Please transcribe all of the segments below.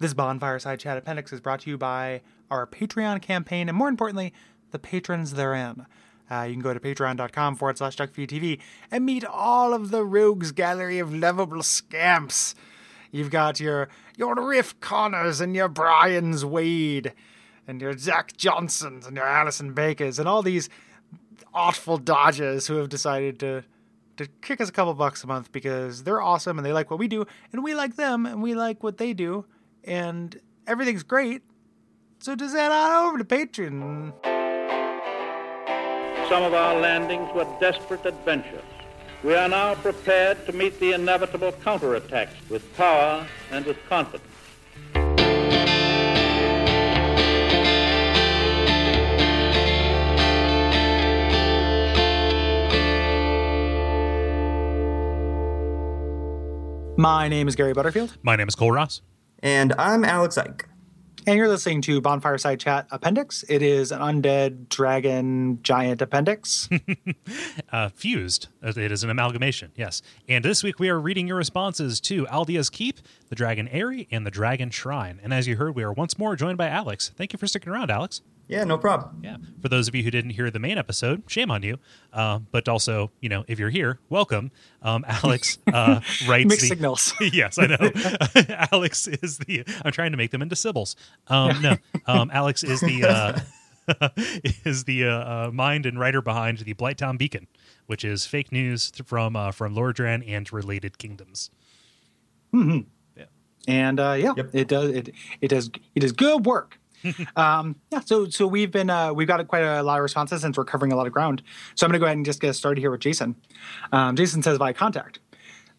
This Bonfireside Chat Appendix is brought to you by our Patreon campaign and, more importantly, the patrons therein. Uh, you can go to patreon.com forward slash duckfeedtv and meet all of the rogues gallery of lovable scamps. You've got your your Riff Connors and your Brian's Wade and your Zach Johnsons and your Allison Bakers and all these awful dodges who have decided to to kick us a couple bucks a month because they're awesome and they like what we do and we like them and we like what they do and everything's great. So just head on over to Patreon. Some of our landings were desperate adventures. We are now prepared to meet the inevitable counterattacks with power and with confidence. My name is Gary Butterfield, My name is Kole Ross. And I'm Alex Eich. and you're listening to Bonfireside Chat Appendix. It is an undead dragon giant appendix. Uh, fused. Uh, It is an amalgamation, yes. And this week we are reading your responses to Aldia's Keep, the Dragon Aerie, and the Dragon Shrine. And as you heard, we are once more joined by Alex. Thank you for sticking around, Alex. Yeah, no problem. Yeah. For those of you who didn't hear the main episode, shame on you. Uh, but also, you know, if you're here, welcome. Um, Alex uh, writes Mixed the- signals. yes, I know. Alex is the. I'm trying to make them into Sibyls. Um, no, um, Alex is the uh, is the uh, uh, mind and writer behind the Blighttown Beacon, which is fake news from uh, from Lordran and related kingdoms. Mm-hmm. Yeah. And uh, yeah, Yep. it does it it does it is good work. um, yeah, so so we've been uh, we've got quite a lot of responses since we're covering a lot of ground. So I'm going to go ahead and just get started here with Jason. Um, Jason says via contact.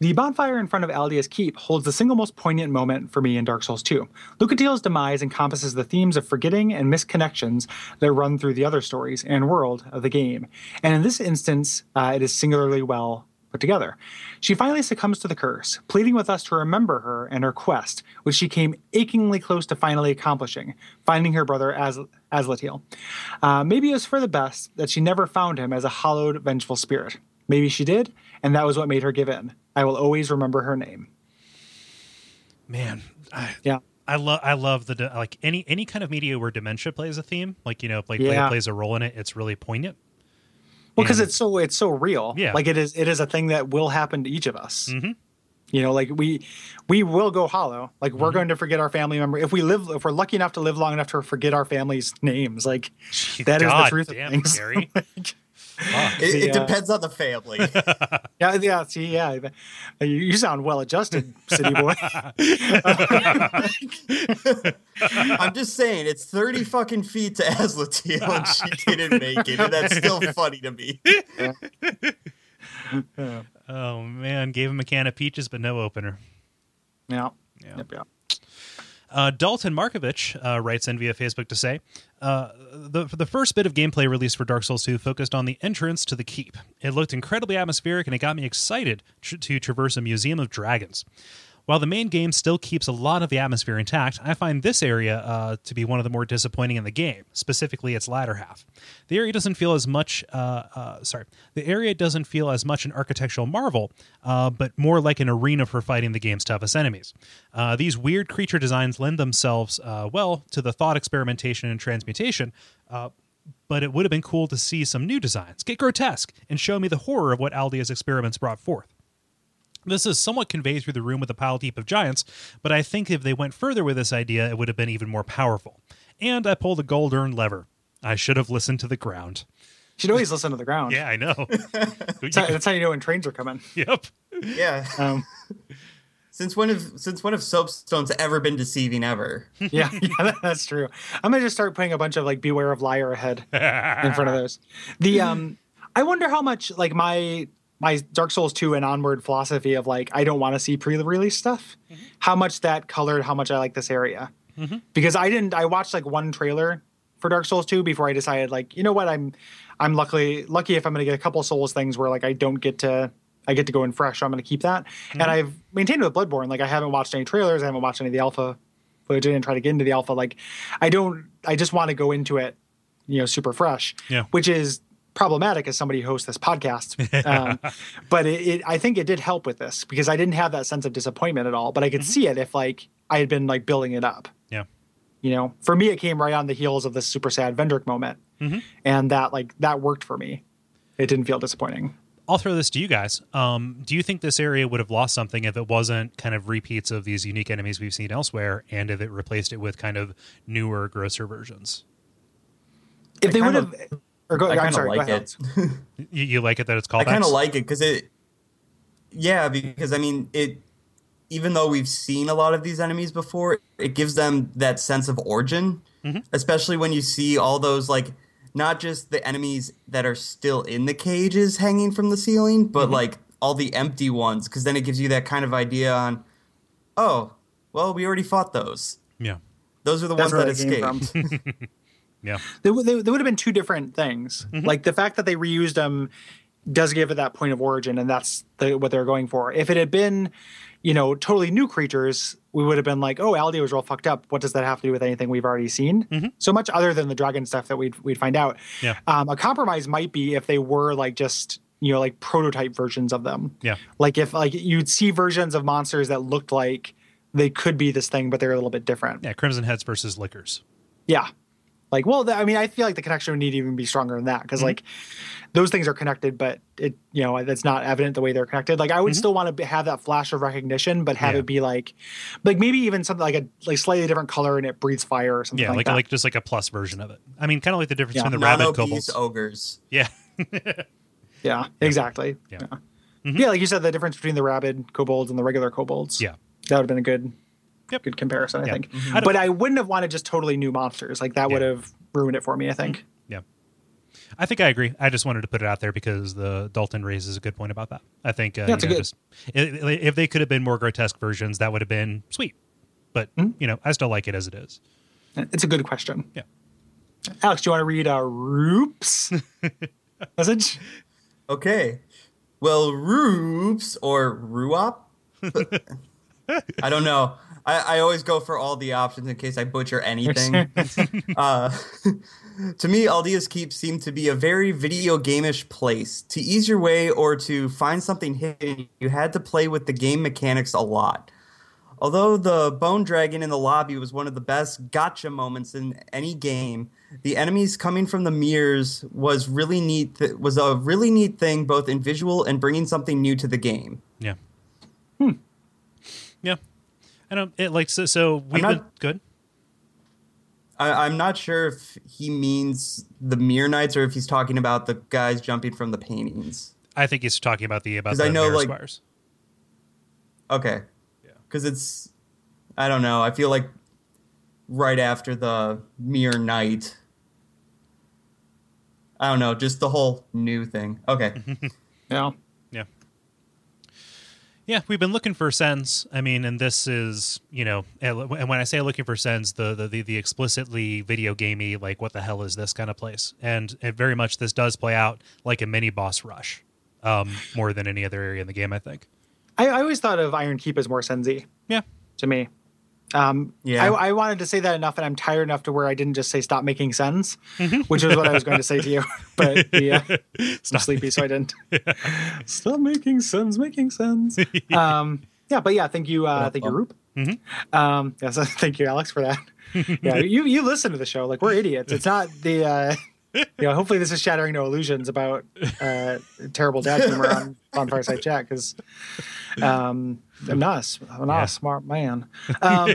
The bonfire in front of Aldia's keep holds the single most poignant moment for me in Dark Souls 2. Lucatiel's demise encompasses the themes of forgetting and misconnections that run through the other stories and world of the game. And in this instance, uh, it is singularly well put together. She finally succumbs to the curse, pleading with us to remember her and her quest, which she came achingly close to finally accomplishing, finding her brother As- Aslatiel. Uh, maybe it was for the best that she never found him as a hallowed, vengeful spirit. Maybe she did, and that was what made her give in. I will always remember her name. Man, I, Yeah. I love I love the like any any kind of media where dementia plays a theme, like you know, like play- Yeah. plays a role in it. It's really poignant. Well, because it's so it's so real. Yeah. Like it is it is a thing that will happen to each of us. Mhm. You know, like we we will go hollow. Like Mm-hmm. we're going to forget our family member if we live if we're lucky enough to live long enough to forget our family's names. Like that is God the truth damn, of things. Gary. Fuck. It, it uh, depends on the family. yeah, yeah. See, yeah. You, you sound well adjusted, city boy. I'm just saying, it's 30 fucking feet to Aslatiel and she didn't make it. And that's still funny to me. Oh man, gave him a can of peaches but no opener. yeah. Yeah. Yep, yeah. Uh, Dalton Markovich uh, writes in via Facebook to say, uh, the, the first bit of gameplay released for Dark Souls 2 focused on the entrance to the keep. It looked incredibly atmospheric and it got me excited tr- to traverse a museum of dragons. While the main game still keeps a lot of the atmosphere intact, I find this area uh, to be one of the more disappointing in the game, specifically its latter half. The area doesn't feel as much, uh, uh, sorry, the area doesn't feel as much an architectural marvel, uh, but more like an arena for fighting the game's toughest enemies. Uh, these weird creature designs lend themselves uh, well to the thought experimentation and transmutation. But it would have been cool to see some new designs, get grotesque, and show me the horror of what Aldia's experiments brought forth. This is somewhat conveyed through the room with a pile deep of giants, but I think if they went further with this idea, it would have been even more powerful. And I pulled a gold earned lever. I should have listened to the ground. You should always listen to the ground. Yeah, I know. That's how, that's how you know when trains are coming. yep. Yeah. Um, Since when have since when have soapstones ever been deceiving ever? yeah, yeah, that's true. I'm gonna just start putting a bunch of like "Beware of Liar" ahead in front of those. The um, I wonder how much like my my Dark Souls 2 and onward philosophy of like I don't want to see pre-release stuff, mm-hmm. how much that colored how much I like this area. Mm-hmm. Because I didn't I watched like one trailer for Dark Souls 2 before I decided like, you know what, I'm I'm luckily lucky if I'm gonna get a couple Souls things where like I don't get to I get to go in fresh, so I'm gonna keep that. Mm-hmm. And I've maintained with Bloodborne, like I haven't watched any trailers, I haven't watched any of the alpha footage, I didn't try to get into the alpha. Like I don't I just want to go into it, you know, super fresh. Yeah. Which is problematic as somebody who hosts this podcast. Um, but it, it, I think it did help with this because I didn't have that sense of disappointment at all. But I could see it if like I had been like building it up. Yeah. You know, for me, it came right on the heels of this super sad Vendrick moment, Mhm. and that like that worked for me. It didn't feel disappointing. I'll throw this to you guys. Um, do you think this area would have lost something if it wasn't kind of repeats of these unique enemies we've seen elsewhere, and if it replaced it with kind of newer, grosser versions? If they would kind have, or go, I kind of like it. You, you like it that it's called? I kind of like it because it, yeah, because I mean it. Even though we've seen a lot of these enemies before, it gives them that sense of origin, Mhm. especially when you see all those like not just the enemies that are still in the cages hanging from the ceiling, but Mm-hmm. like all the empty ones, because then it gives you that kind of idea on, oh, well, we already fought those. Yeah. Those are the That's ones that that escaped. Yeah. They, would- they, they would have been two different things. Mm-hmm. Like the fact that they reused them does give it that point of origin, and that's the, what they're going for. If it had been, you know, totally new creatures, we would have been like, oh, Aldi was real fucked up. What does that have to do with anything we've already seen? So much other than the dragon stuff that we'd we'd find out. Mm-hmm. Yeah. Um, a compromise might be if they were like just you know like prototype versions of them. Yeah. Like if like you'd see versions of monsters that looked like they could be this thing, but they're a little bit different. Yeah. Crimson Heads versus Lickers. Yeah. Like, well, th- I mean, I feel like the connection would need to even be stronger than that because, like, those things are connected, but it, you know, it's not evident the way they're connected. Like, I would still want to have that flash of recognition, but have Yeah. it be like, like maybe even something like a like slightly different color and it breathes fire or something Yeah. like, Like that. like just like a plus version of it. I mean, kind of like the difference Yeah. between the rabbit Non-obese kobolds. ogres. Yeah. yeah, exactly. Yeah. Yeah. Mhm. Yeah, like you said, the difference between the rabid kobolds and the regular kobolds. Yeah. that would have been a good, Yep. good comparison, I Yeah. think. I don't- But I wouldn't have wanted just totally new monsters. Like that would have ruined it for me. I think. Yeah. I think I agree. I just wanted to put it out there because the Dalton raises a good point about that. I think uh, Yeah, you know, good- just if they could have been more grotesque versions, that would have been sweet. But Hmm? you know, I still like it as it is. It's a good question. Yeah. Alex, do you want to read uh, Roop's message? Okay. Well, Roops or Ruop? I don't know. I, I always go for all the options in case I butcher anything. uh, to me, Aldia's Keep seemed to be a very video game-ish place. To ease your way or to find something hidden, you had to play with the game mechanics a lot. Although the bone dragon in the lobby was one of the best gotcha moments in any game, the enemies coming from the mirrors was really neat. Th- was a really neat thing, both in visual and bringing something new to the game. Yeah. Yeah. I don't um, it like so so we've not- been good. I, I'm not sure if he means the mirror knights or if he's talking about the guys jumping from the paintings. I think he's talking about the about 'Cause the I know, mirror like- squires. Okay. Yeah. Because it's, I don't know. I feel like right after the mirror knight. I don't know, just the whole new thing. Okay. Mm-hmm. Yeah. Yeah. We've been looking for sends. I mean, and this is, you know, and when I say looking for sends, the the the, the explicitly video gamey, like what the hell is this kind of place? And it very much this does play out like a mini boss rush, um, more than any other area in the game. I think. I, I always thought of Iron Keep as more Senzi Yeah. to me. Um, Yeah. I, I wanted to say that enough, and I'm tired enough to where I didn't just say stop making sense, Mm-hmm. which is what I was going to say to you. But yeah, I'm sleepy, so I didn't. stop making sense, making sense. um, yeah, but yeah, thank you, uh, thank you, Roop. Mhm. Um, yes, thank you, Alex, for that. yeah, you you listen to the show like we're idiots. It's not the. Uh, you know, hopefully this is shattering no illusions about uh, terrible dad humor on, on Fireside Chat because um, I'm not, a I'm not Yeah. a smart man. Um,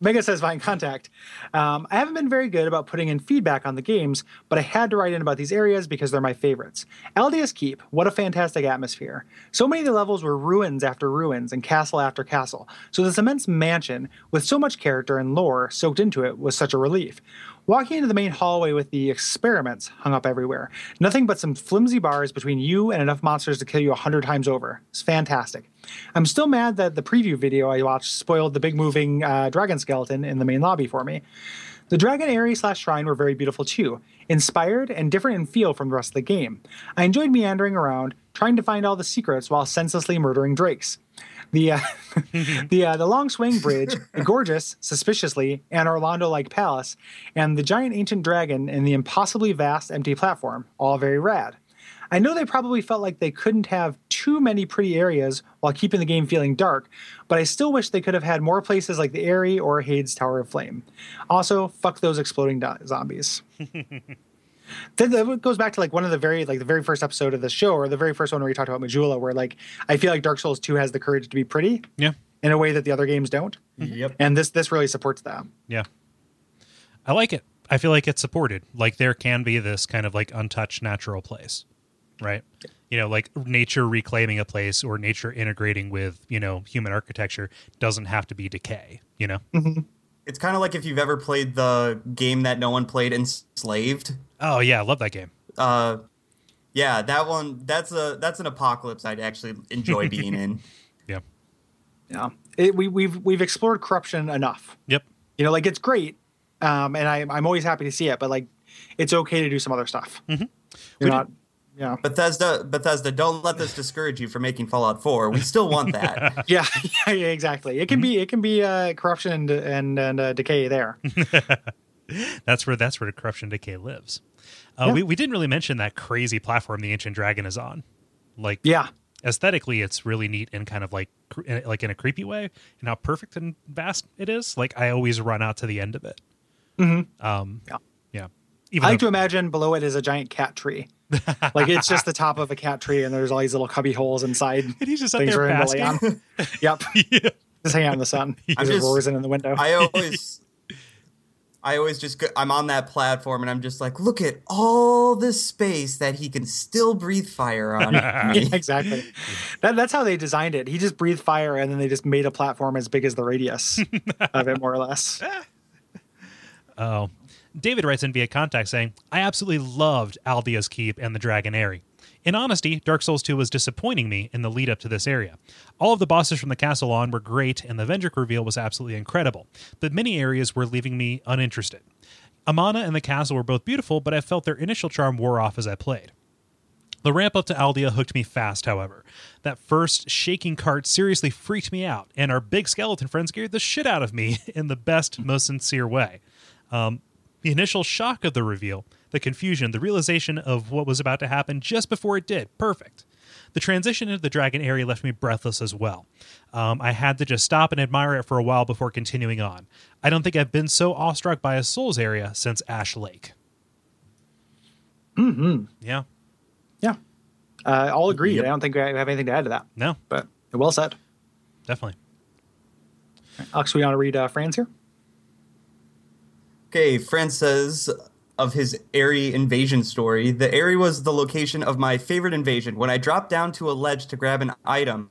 Mega says Vine Contact. Um, I haven't been very good about putting in feedback on the games, but I had to write in about these areas because they're my favorites. Aldia's Keep, what a fantastic atmosphere. So many of the levels were ruins after ruins and castle after castle. So this immense mansion with so much character and lore soaked into it was such a relief. Walking into the main hallway with the experiments hung up everywhere. Nothing but some flimsy bars between you and enough monsters to kill you a hundred times over. It's fantastic. I'm still mad that the preview video I watched spoiled the big moving uh, dragon skeleton in the main lobby for me. The Dragon Aerie slash Shrine were very beautiful too, inspired and different in feel from the rest of the game. I enjoyed meandering around, trying to find all the secrets while senselessly murdering drakes. The uh, the uh, the long swing bridge, the gorgeous, suspiciously, Anor Londo-like palace, and the giant ancient dragon and the impossibly vast empty platform, all very rad. I know they probably felt like they couldn't have too many pretty areas while keeping the game feeling dark, but I still wish they could have had more places like the Aerie or Heide's Tower of Flame. Also, fuck those exploding do- zombies. then that goes back to like one of the very like the very first episode of the show or the very first one where we talked about Majula, where like I feel like Dark Souls 2 has the courage to be pretty Yeah. in a way that the other games don't. Mm-hmm. Yep. And this this really supports that. Yeah. I like it. I feel like it's supported. Like there can be this kind of like untouched natural place, right? You know, like nature reclaiming a place or nature integrating with, you know, human architecture doesn't have to be decay, you know? Mm-hmm. It's kind of like if you've ever played the game that no one played, Enslaved. Oh, yeah. I love that game. Uh, yeah, that one. That's a that's an apocalypse I'd actually enjoy being in. Yeah. Yeah. It, we we've we've explored corruption enough. Yep. You know, like it's great. Um, and I, I'm always happy to see it, but like, it's okay to do some other stuff. We You're not, yeah, Bethesda, Bethesda, don't let this discourage you from making Fallout 4. We still want that. yeah, yeah, yeah, exactly. It can be, it can be uh, corruption and and, and uh, decay there. That's where that's where the corruption decay lives. Uh, Yeah. we, we didn't really mention that crazy platform the ancient dragon is on. Like Yeah, aesthetically, it's really neat and kind of like in- like in a creepy way, and how perfect and vast it is. Like I always run out to the end of it. Mm-hmm. Um, Yeah. yeah. I like though, to imagine below it is a giant cat tree. Like it's just the top of a cat tree, and there's all these little cubby holes inside. and he's just up Things there to lay basking. on. Yep, yeah. just hanging out in the sun. I'm just just- in the window. I always, I always just go, I'm on that platform and I'm just like, look at all this space that he can still breathe fire on. yeah, exactly. That, that's how they designed it. He just breathed fire, and then they just made a platform as big as the radius of it, more or less. Oh. David writes in via contact saying, I absolutely loved Aldia's Keep and the Dragon Aerie. In honesty, Dark Souls 2 was disappointing me in the lead up to this area. All of the bosses from the castle on were great, and the Vendrick reveal was absolutely incredible, but many areas were leaving me uninterested. Amana and the castle were both beautiful, but I felt their initial charm wore off as I played. The ramp up to Aldia hooked me fast, however. That first shaking cart seriously freaked me out, and our big skeleton friend scared the shit out of me in the best, most sincere way. Um, the initial shock of the reveal, the confusion, the realization of what was about to happen just before it did, perfect. The transition into the dragon area left me breathless as well. Um, I had to just stop and admire it for a while before continuing on. I don't think I've been so awestruck by a Souls area since Ash Lake. Mm-hmm. Yeah. Yeah, uh, all agreed. Yep. I don't think I have anything to add to that, No, but well said. definitely. Alex, we want to read uh, Fran's here. Okay, Fran says of his Aerie invasion story, the Aerie was the location of my favorite invasion. When I dropped down to a ledge to grab an item,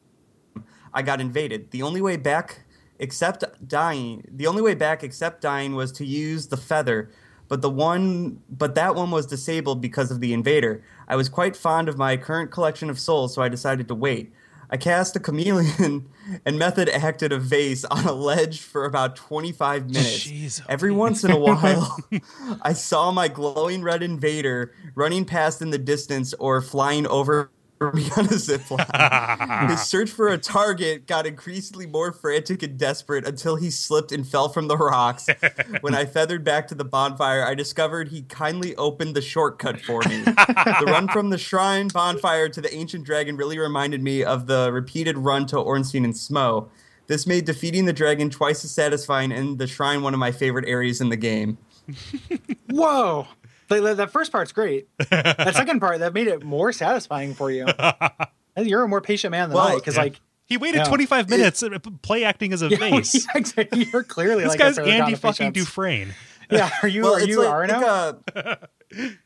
I got invaded. The only way back except dying, the only way back except dying was to use the feather, but the one but that one was disabled because of the invader. I was quite fond of my current collection of souls, so I decided to wait. I cast a chameleon and method acted a vase on a ledge for about 25 minutes. Jeez, Every once in a while, I saw my glowing red invader running past in the distance or flying over me on a zip line. His search for a target got increasingly more frantic and desperate until he slipped and fell from the rocks. when I feathered back to the bonfire, I discovered he kindly opened the shortcut for me. the run from the shrine bonfire to the ancient dragon really reminded me of the repeated run to Ornstein and Smough. This made defeating the dragon twice as satisfying and the shrine one of my favorite areas in the game. Whoa. The, the, that first part's great. that second part, that made it more satisfying for you. You're a more patient man than I, because yeah. like, He waited Yeah. 25 minutes uh, play acting as a yeah, vase. yeah, exactly. You're clearly This like guy's a Andy fucking patience. Dufresne. Yeah, are you? are you Arno? like a-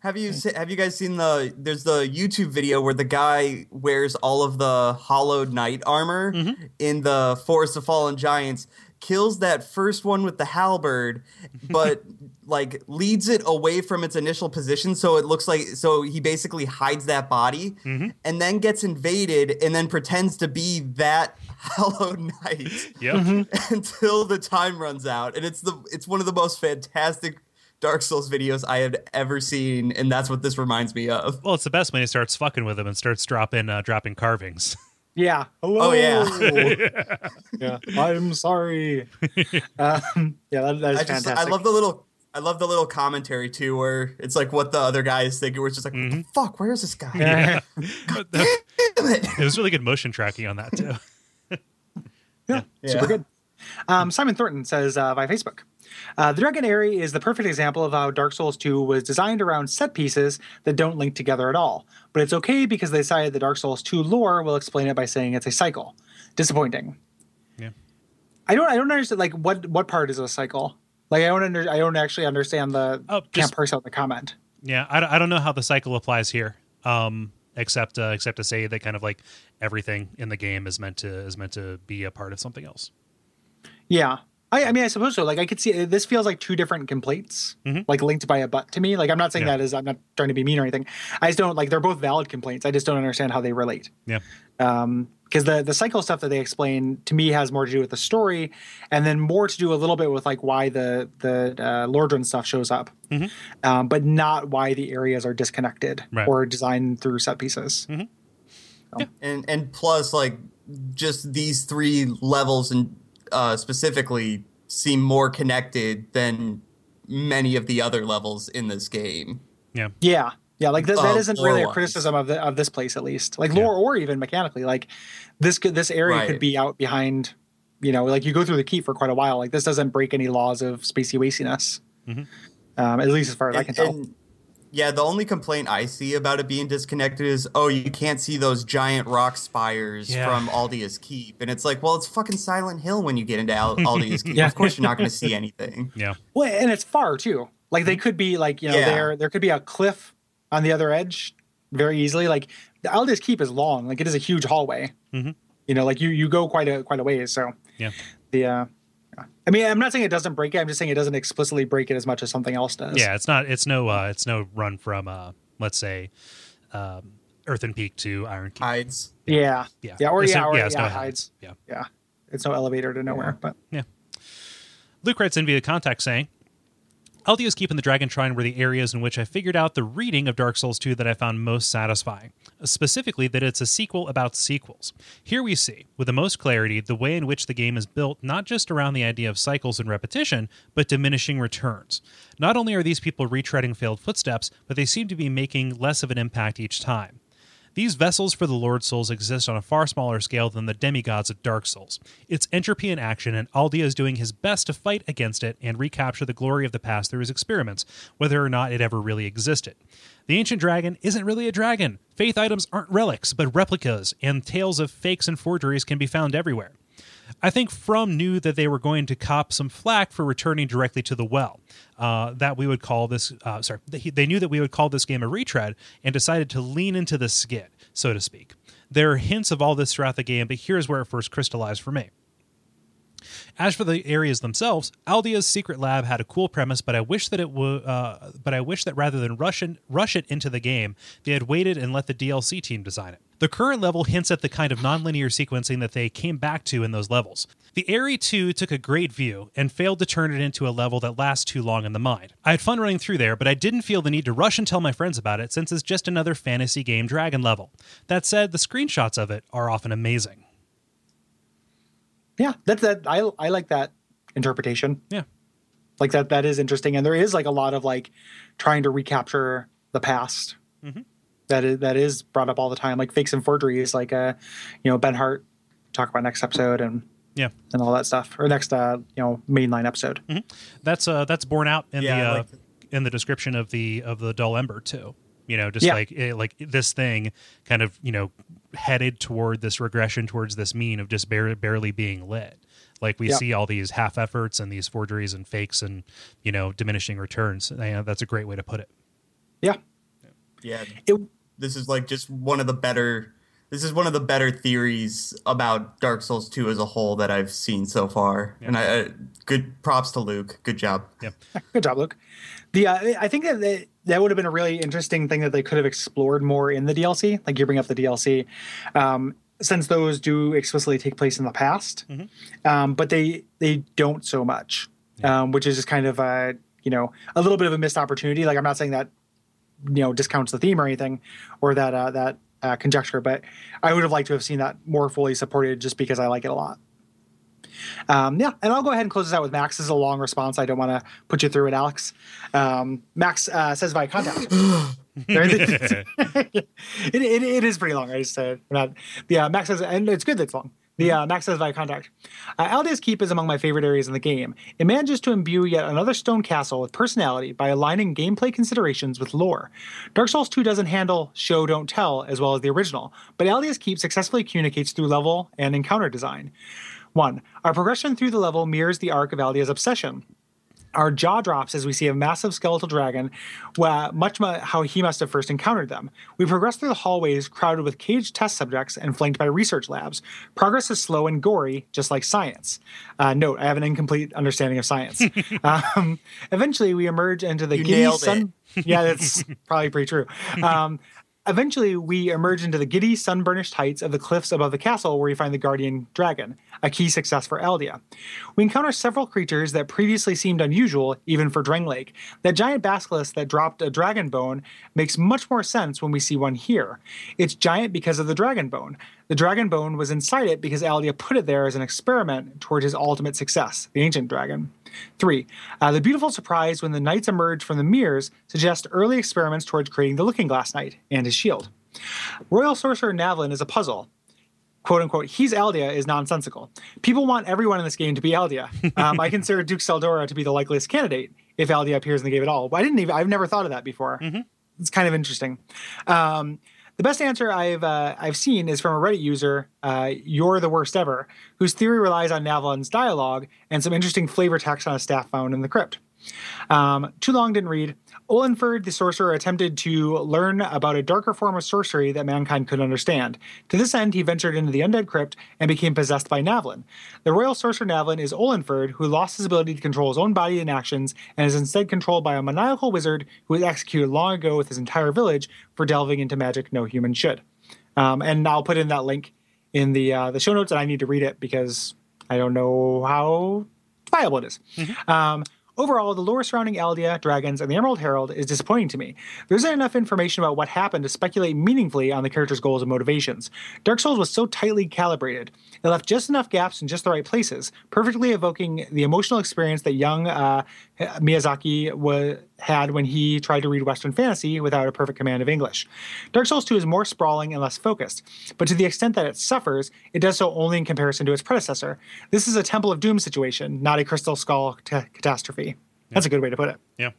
have you se- have you guys seen the there's the YouTube video where the guy wears all of the hollowed knight armor Mm-hmm. in the Forest of Fallen Giants, kills that first one with the halberd, but like leads it away from its initial position so it looks like so he basically hides that body Mm-hmm. and then gets invaded and then pretends to be that hallowed knight Yep. Mm-hmm. until the time runs out and it's the it's one of the most fantastic dark souls videos i had ever seen and that's what this reminds me of Well, it's the best when he starts fucking with him and starts dropping uh, dropping carvings. Yeah. Hello. Oh, yeah. yeah. I'm sorry. um, yeah, that, that is i just fantastic. i love the little I love the little commentary too, where it's like what the other guy is thinking. Where it's just like, what the fuck? Where is this guy? Yeah. Damn it. It was really good motion tracking on that too. Yeah, super good. Um, Simon Thornton says uh, via Facebook. Uh, the Dragon Area is the perfect example of how Dark Souls 2 was designed around set pieces that don't link together at all. But it's okay because they decided the Dark Souls 2 lore will explain it by saying it's a cycle. Disappointing. Yeah. I don't. I don't understand. Like, what what part is a cycle? Like, I don't. Under, I don't actually understand the. Oh, can't just- parse out the comment. Yeah, I, I don't know how the cycle applies here. Um, except uh, except to say that kind of like everything in the game is meant to is meant to be a part of something else. Yeah. I, I mean, I suppose so. Like, I could see this feels like two different complaints, like linked by a butt to me. Like, I'm not saying Mm-hmm. Yeah. that as I'm not trying to be mean or anything. I just don't like they're both valid complaints. I just don't understand how they relate. Yeah. Um, because the the cycle stuff that they explain to me has more to do with the story, and then more to do a little bit with like why the the uh, Lordran stuff shows up, um, but not why the areas are disconnected Mm-hmm. Right. Mm-hmm. or designed through set pieces. Yeah. and and plus like just these three levels and uh, specifically seem more connected than many of the other levels in this game. Yeah. Yeah. Yeah, like th- that isn't really a criticism of the of this place at least. Like lore or even mechanically, like this could this area could be out behind, you know, like you go through the keep for quite a while. Like this doesn't break any laws of spacey wastiness. Mm-hmm. Um, at least as far as I can tell. and, yeah, the only complaint I see about it being disconnected is, oh, you can't see those giant rock spires Yeah. from Aldia's Keep, and it's like, well, it's fucking Silent Hill when you get into Al- Aldia's Keep. Yeah. Of course, you're not going to see anything. Yeah. Well, and it's far too. Like they could be like you know Yeah. there there could be a cliff on the other edge very easily. Like the Aldia's Keep is long. Like it is a huge hallway. Mhm. You know, like you you go quite a quite a ways. So Yeah. the uh, I mean, I'm not saying it doesn't break it. I'm just saying it doesn't explicitly break it as much as something else does. Yeah, it's not. It's no. Uh, it's no run from. Uh, let's say, um, Earthen Peak to Iron Keep. Heide's. Yeah. Yeah. Yeah. Or It's yeah. no- Or, yeah, yeah. no Heide's. Heide's. Yeah. Yeah. It's no elevator to nowhere. But Yeah. Luke writes in via contact saying, Aldia's Keep and the Dragon Shrine were the areas in which I figured out the reading of Dark Souls 2 that I found most satisfying. Specifically, that it's a sequel about sequels. Here we see, with the most clarity, the way in which the game is built not just around the idea of cycles and repetition, but diminishing returns. Not only are these people retreading failed footsteps, but they seem to be making less of an impact each time. These vessels for the Lord Souls exist on a far smaller scale than the demigods of Dark Souls. It's entropy in action, and Aldia is doing his best to fight against it and recapture the glory of the past through his experiments, whether or not it ever really existed. The ancient dragon isn't really a dragon. Faith items aren't relics, but replicas, and tales of fakes and forgeries can be found everywhere. I think From knew that they were going to cop some flack for returning directly to the well. Uh, that we would call this, uh, sorry, they, knew that we would call this game a retread and decided to lean into the skid, so to speak. There are hints of all this throughout the game, but here's where it first crystallized for me. As for the areas themselves, Aldia's secret lab had a cool premise, but I wish that it would. Uh, but I wish that rather than rush in, rush it into the game, they had waited and let the DLC team design it. The current level hints at the kind of nonlinear sequencing that they came back to in those levels. The Aerie 2 took a great view and failed to turn it into a level that lasts too long in the mind. I had fun running through there, but I didn't feel the need to rush and tell my friends about it since it's just another fantasy game dragon level. That said, the screenshots of it are often amazing. Yeah, that's that. I I like that interpretation. Yeah. Like that. That is interesting, and there is like a lot of like trying to recapture the past. Mm-hmm. That is that is brought up all the time, like fakes and forgeries, like uh, you know, Ben Hart talk about next episode and Yeah. and all that stuff, or next uh, you know, mainline episode. that's uh that's borne out in Yeah, the uh, like that. in the description of the of the dull ember too you know just Yeah. like it, like this thing kind of you know headed toward this regression towards this mean of just bare, barely being lit like we Yeah. see all these half efforts and these forgeries and fakes and you know diminishing returns and, uh, that's a great way to put it Yeah. Yeah, It, this is like just one of the better. This is one of the better theories about Dark Souls 2 as a whole that I've seen so far. And I, I good props to Luke. Good job. yep Good job, Luke. The uh, I think that they, that would have been a really interesting thing that they could have explored more in the DLC. Like you bring up the DLC, um, since those do explicitly take place in the past, um, but they they don't so much, um, which is just kind of a you know a little bit of a missed opportunity. Like I'm not saying that you know discounts the theme or anything, or that uh, that uh, conjecture, but I would have liked to have seen that more fully supported just because I like it a lot. Um, yeah, and I'll go ahead and close this out with Max. This is a long response. I don't want to put you through it, Alex. Um, Max uh, says via contact. it, it, it is pretty long. I just said not. Yeah, Max says, and it's good that it's long. The uh, Max says via contact. Uh, Keep is among my favorite areas in the game. It manages to imbue yet another stone castle with personality by aligning gameplay considerations with lore. Dark Souls 2 doesn't handle show don't tell as well as the original, but Aldia's Keep successfully communicates through level and encounter design. One, our progression through the level mirrors the arc of Aldia's obsession our jaw drops as we see a massive skeletal dragon, well, much how he must have first encountered them. We progress through the hallways crowded with caged test subjects and flanked by research labs. Progress is slow and gory, just like science. Uh, note, I have an incomplete understanding of science. um, eventually, we emerge into the you giddy sun. yeah, that's probably pretty true. Um, Eventually, we emerge into the giddy, sun-burnished heights of the cliffs above the castle where we find the guardian dragon, a key success for Aldia. We encounter several creatures that previously seemed unusual, even for Drangleic. That giant basilisk that dropped a dragon bone makes much more sense when we see one here. It's giant because of the dragon bone. The dragon bone was inside it because Aldia put it there as an experiment toward his ultimate success, the ancient dragon. Three, uh, the beautiful surprise when the knights emerge from the mirrors suggests early experiments towards creating the Looking Glass Knight and his shield. Royal Sorcerer Navlin is a puzzle. "Quote unquote," he's Aldia is nonsensical. People want everyone in this game to be Aldia. Um, I consider Duke Tseldora to be the likeliest candidate if Aldia appears in the game at all. I didn't even, I've never thought of that before. Mm-hmm. It's kind of interesting. Um, the best answer I've uh, I've seen is from a Reddit user, uh, "You're the worst ever," whose theory relies on Navlin's dialogue and some interesting flavor text on a staff found in the crypt. Um, too long didn't read. Olenford, the sorcerer, attempted to learn about a darker form of sorcery that mankind could understand. To this end, he ventured into the undead crypt and became possessed by Navlin. The royal sorcerer Navlin is Olenford, who lost his ability to control his own body and actions and is instead controlled by a maniacal wizard who was executed long ago with his entire village for delving into magic no human should. Um, and I'll put in that link in the uh, the show notes, and I need to read it because I don't know how viable it is. Mm-hmm. Um, Overall, the lore surrounding Aldia, dragons, and the Emerald Herald is disappointing to me. There isn't enough information about what happened to speculate meaningfully on the character's goals and motivations. Dark Souls was so tightly calibrated. It left just enough gaps in just the right places, perfectly evoking the emotional experience that young uh, Miyazaki was, had when he tried to read Western fantasy without a perfect command of English. Dark Souls 2 is more sprawling and less focused, but to the extent that it suffers, it does so only in comparison to its predecessor. This is a Temple of Doom situation, not a Crystal Skull t- catastrophe. Yeah. That's a good way to put it. Yeah.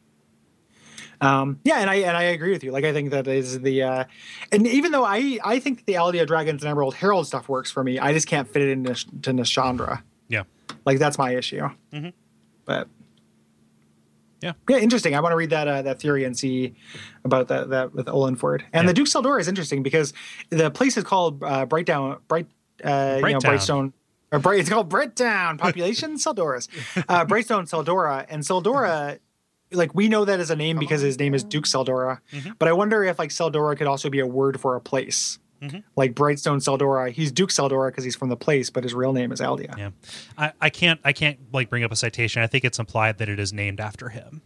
Um, yeah, and I and I agree with you. Like I think that is the uh, and even though I I think the Aldia Dragons and Emerald Herald stuff works for me, I just can't fit it into to Nashandra. Yeah, like that's my issue. Mm-hmm. But yeah, yeah, interesting. I want to read that uh, that theory and see about that that with Olenford. and yeah. the Duke Tseldora is interesting because the place is called uh, Brightdown Bright uh, you know Brightstone. Or Bright, it's called Brighttown Population Tseldoras, uh, Brightstone Tseldora, and Tseldora like we know that as a name because his name is Duke Tseldora, mm-hmm. but I wonder if like Tseldora could also be a word for a place. Mm-hmm. Like Brightstone Tseldora, he's Duke Tseldora because he's from the place, but his real name is Aldia. Yeah, I, I can't I can't like bring up a citation. I think it's implied that it is named after him.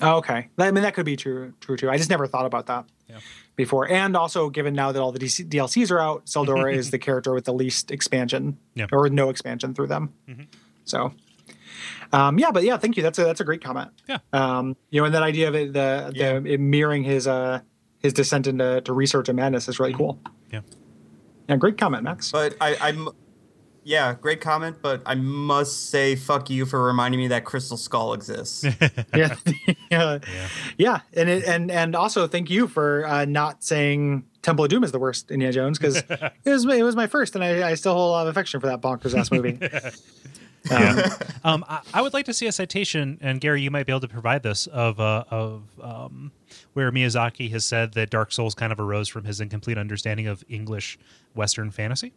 Oh, okay, I mean that could be true true too. I just never thought about that yeah. before, and also given now that all the DC, DLCs are out, Tseldora is the character with the least expansion yeah. or no expansion through them. Mm-hmm. So um, yeah, but yeah, thank you. That's a that's a great comment. Yeah. Um, you know, and that idea of it, the, yeah. the mirroring his uh his descent into to research and madness is really cool. Yeah. Yeah, great comment, Max. But I, I'm yeah, great comment, but I must say fuck you for reminding me that Crystal Skull exists. yeah. yeah. Yeah. And it, and and also thank you for uh, not saying Temple of Doom is the worst Indiana Jones because it was it was my first and I, I still hold a lot of affection for that bonkers ass movie. Um, um, I, I, would like to see a citation, and Gary, you might be able to provide this of uh, of um, where Miyazaki has said that Dark Souls kind of arose from his incomplete understanding of English Western fantasy.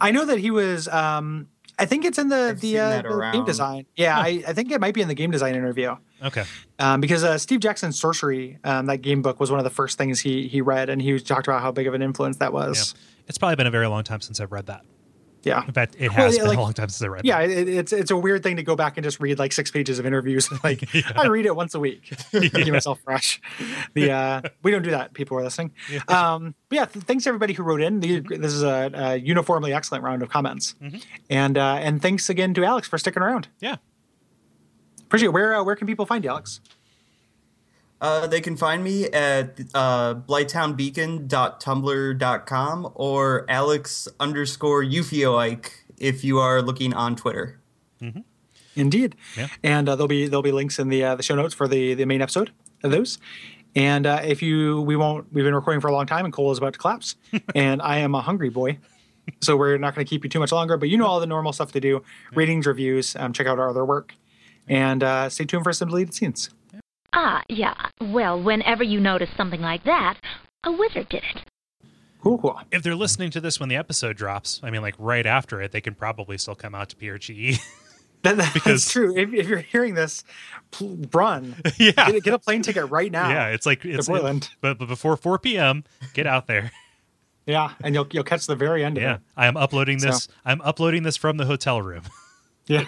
I know that he was. Um, I think it's in the I've the, uh, the game design. Yeah, huh. I, I, think it might be in the game design interview. Okay. Um, because uh, Steve Jackson's Sorcery, um, that game book was one of the first things he he read, and he talked about how big of an influence that was. Yeah. It's probably been a very long time since I've read that. Yeah. In fact, it Well, has yeah, been like- a long time since I read. Yeah, it, it's it's a weird thing to go back and just read like six pages of interviews. Like I read it once a week, keep myself fresh. The uh, we don't do that. People are listening. Um, but yeah, th- thanks everybody who wrote in. The, this is a, a uniformly excellent round of comments, and uh, and thanks again to Alex for sticking around. Yeah. Appreciate it. Where uh, where can people find you, Alex? Uh, they can find me at uh, blighttownbeacon.tumblr.com or alex underscore Eufioike if you are looking on Twitter. Indeed. Yeah. And uh, there'll be there'll be links in the uh, the show notes for the the main episode of those. And uh, if you we won't we've been recording for a long time and Kole is about to collapse, and I am a hungry boy, so we're not going to keep you too much longer. But you know all the normal stuff to do: ratings, reviews, um, check out our other work, and uh, stay tuned for some deleted scenes. Ah, yeah. Well, whenever you notice something like that, a wizard did it. Cool, cool. If they're listening to this when the episode drops, I mean, like right after it, they can probably still come out to PRGE. That, that's Because- true. If, if you're hearing this, pl- run. yeah. Get, get a plane ticket right now. Yeah, it's like it's Portland. but, but before 4 p.m., get out there. Yeah, and you'll you'll catch the very end of Yeah, it. I am uploading this. So- I'm uploading this from the hotel room. Yeah.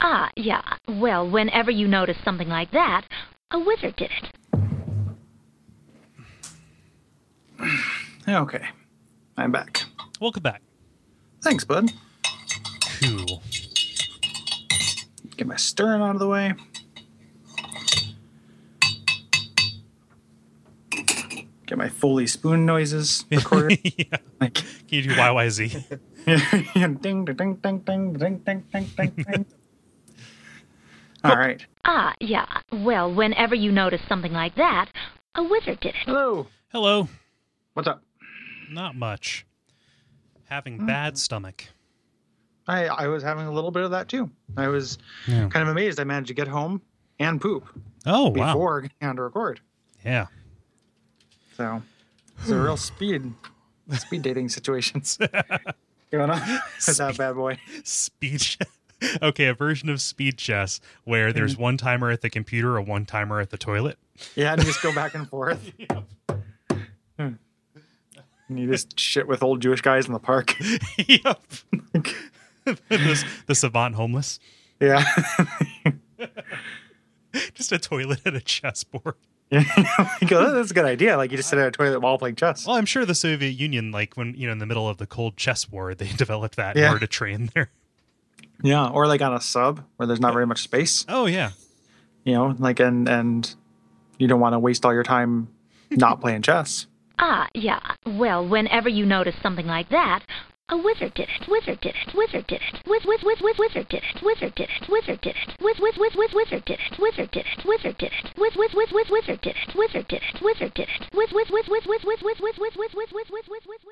Ah, yeah. Well, whenever you notice something like that, a wizard did it. okay. I'm back. Welcome back. Thanks, bud. Cool. Get my stirring out of the way. Get my Foley spoon noises recorded. yeah. like, Can you do YYZ? ding, ding, ding, ding, ding, ding, ding, ding, ding, ding. All right. Ah, yeah. Well, whenever you notice something like that, a wizard did it. Hello. Hello. What's up? Not much. Having Hmm. bad stomach. I I was having a little bit of that too. I was Yeah. kind of amazed I managed to get home and poop Oh wow. before getting on to record. Yeah. So it's a real speed speed dating situations going on with that bad boy. Speech. okay, a version of speed chess where Mm-hmm. there's one timer at the computer, a one timer at the toilet. Yeah, and you just go back and forth. Hmm. And you just shit with old Jewish guys in the park. yep. the, the savant homeless. Yeah. Just a toilet and a chessboard. yeah. like, oh, that's a good idea. Like you just sit at a toilet while playing chess. Well, I'm sure the Soviet Union, like when you know, in the middle of the Cold Chess War, they developed that in order to train there. Yeah. Or like on a sub where there's not very much space. Oh yeah, You know, like and and you don't want to waste all your time not playing chess. Ah, yeah. Well, whenever you notice something like that, a wizard did it. Wizard did it. Wizard did it. Wiz wiz wiz wiz wizard did it. Wizard did it. Wizard did it. Wiz wiz wiz wiz wizard did it. Wizard did it. Wizard did it. Wiz wiz wiz wiz wizard did it. Wizard did it. Wizard did it. Wiz wiz wiz wiz wiz wiz wiz wiz wiz wiz wiz wiz wiz wiz wiz wiz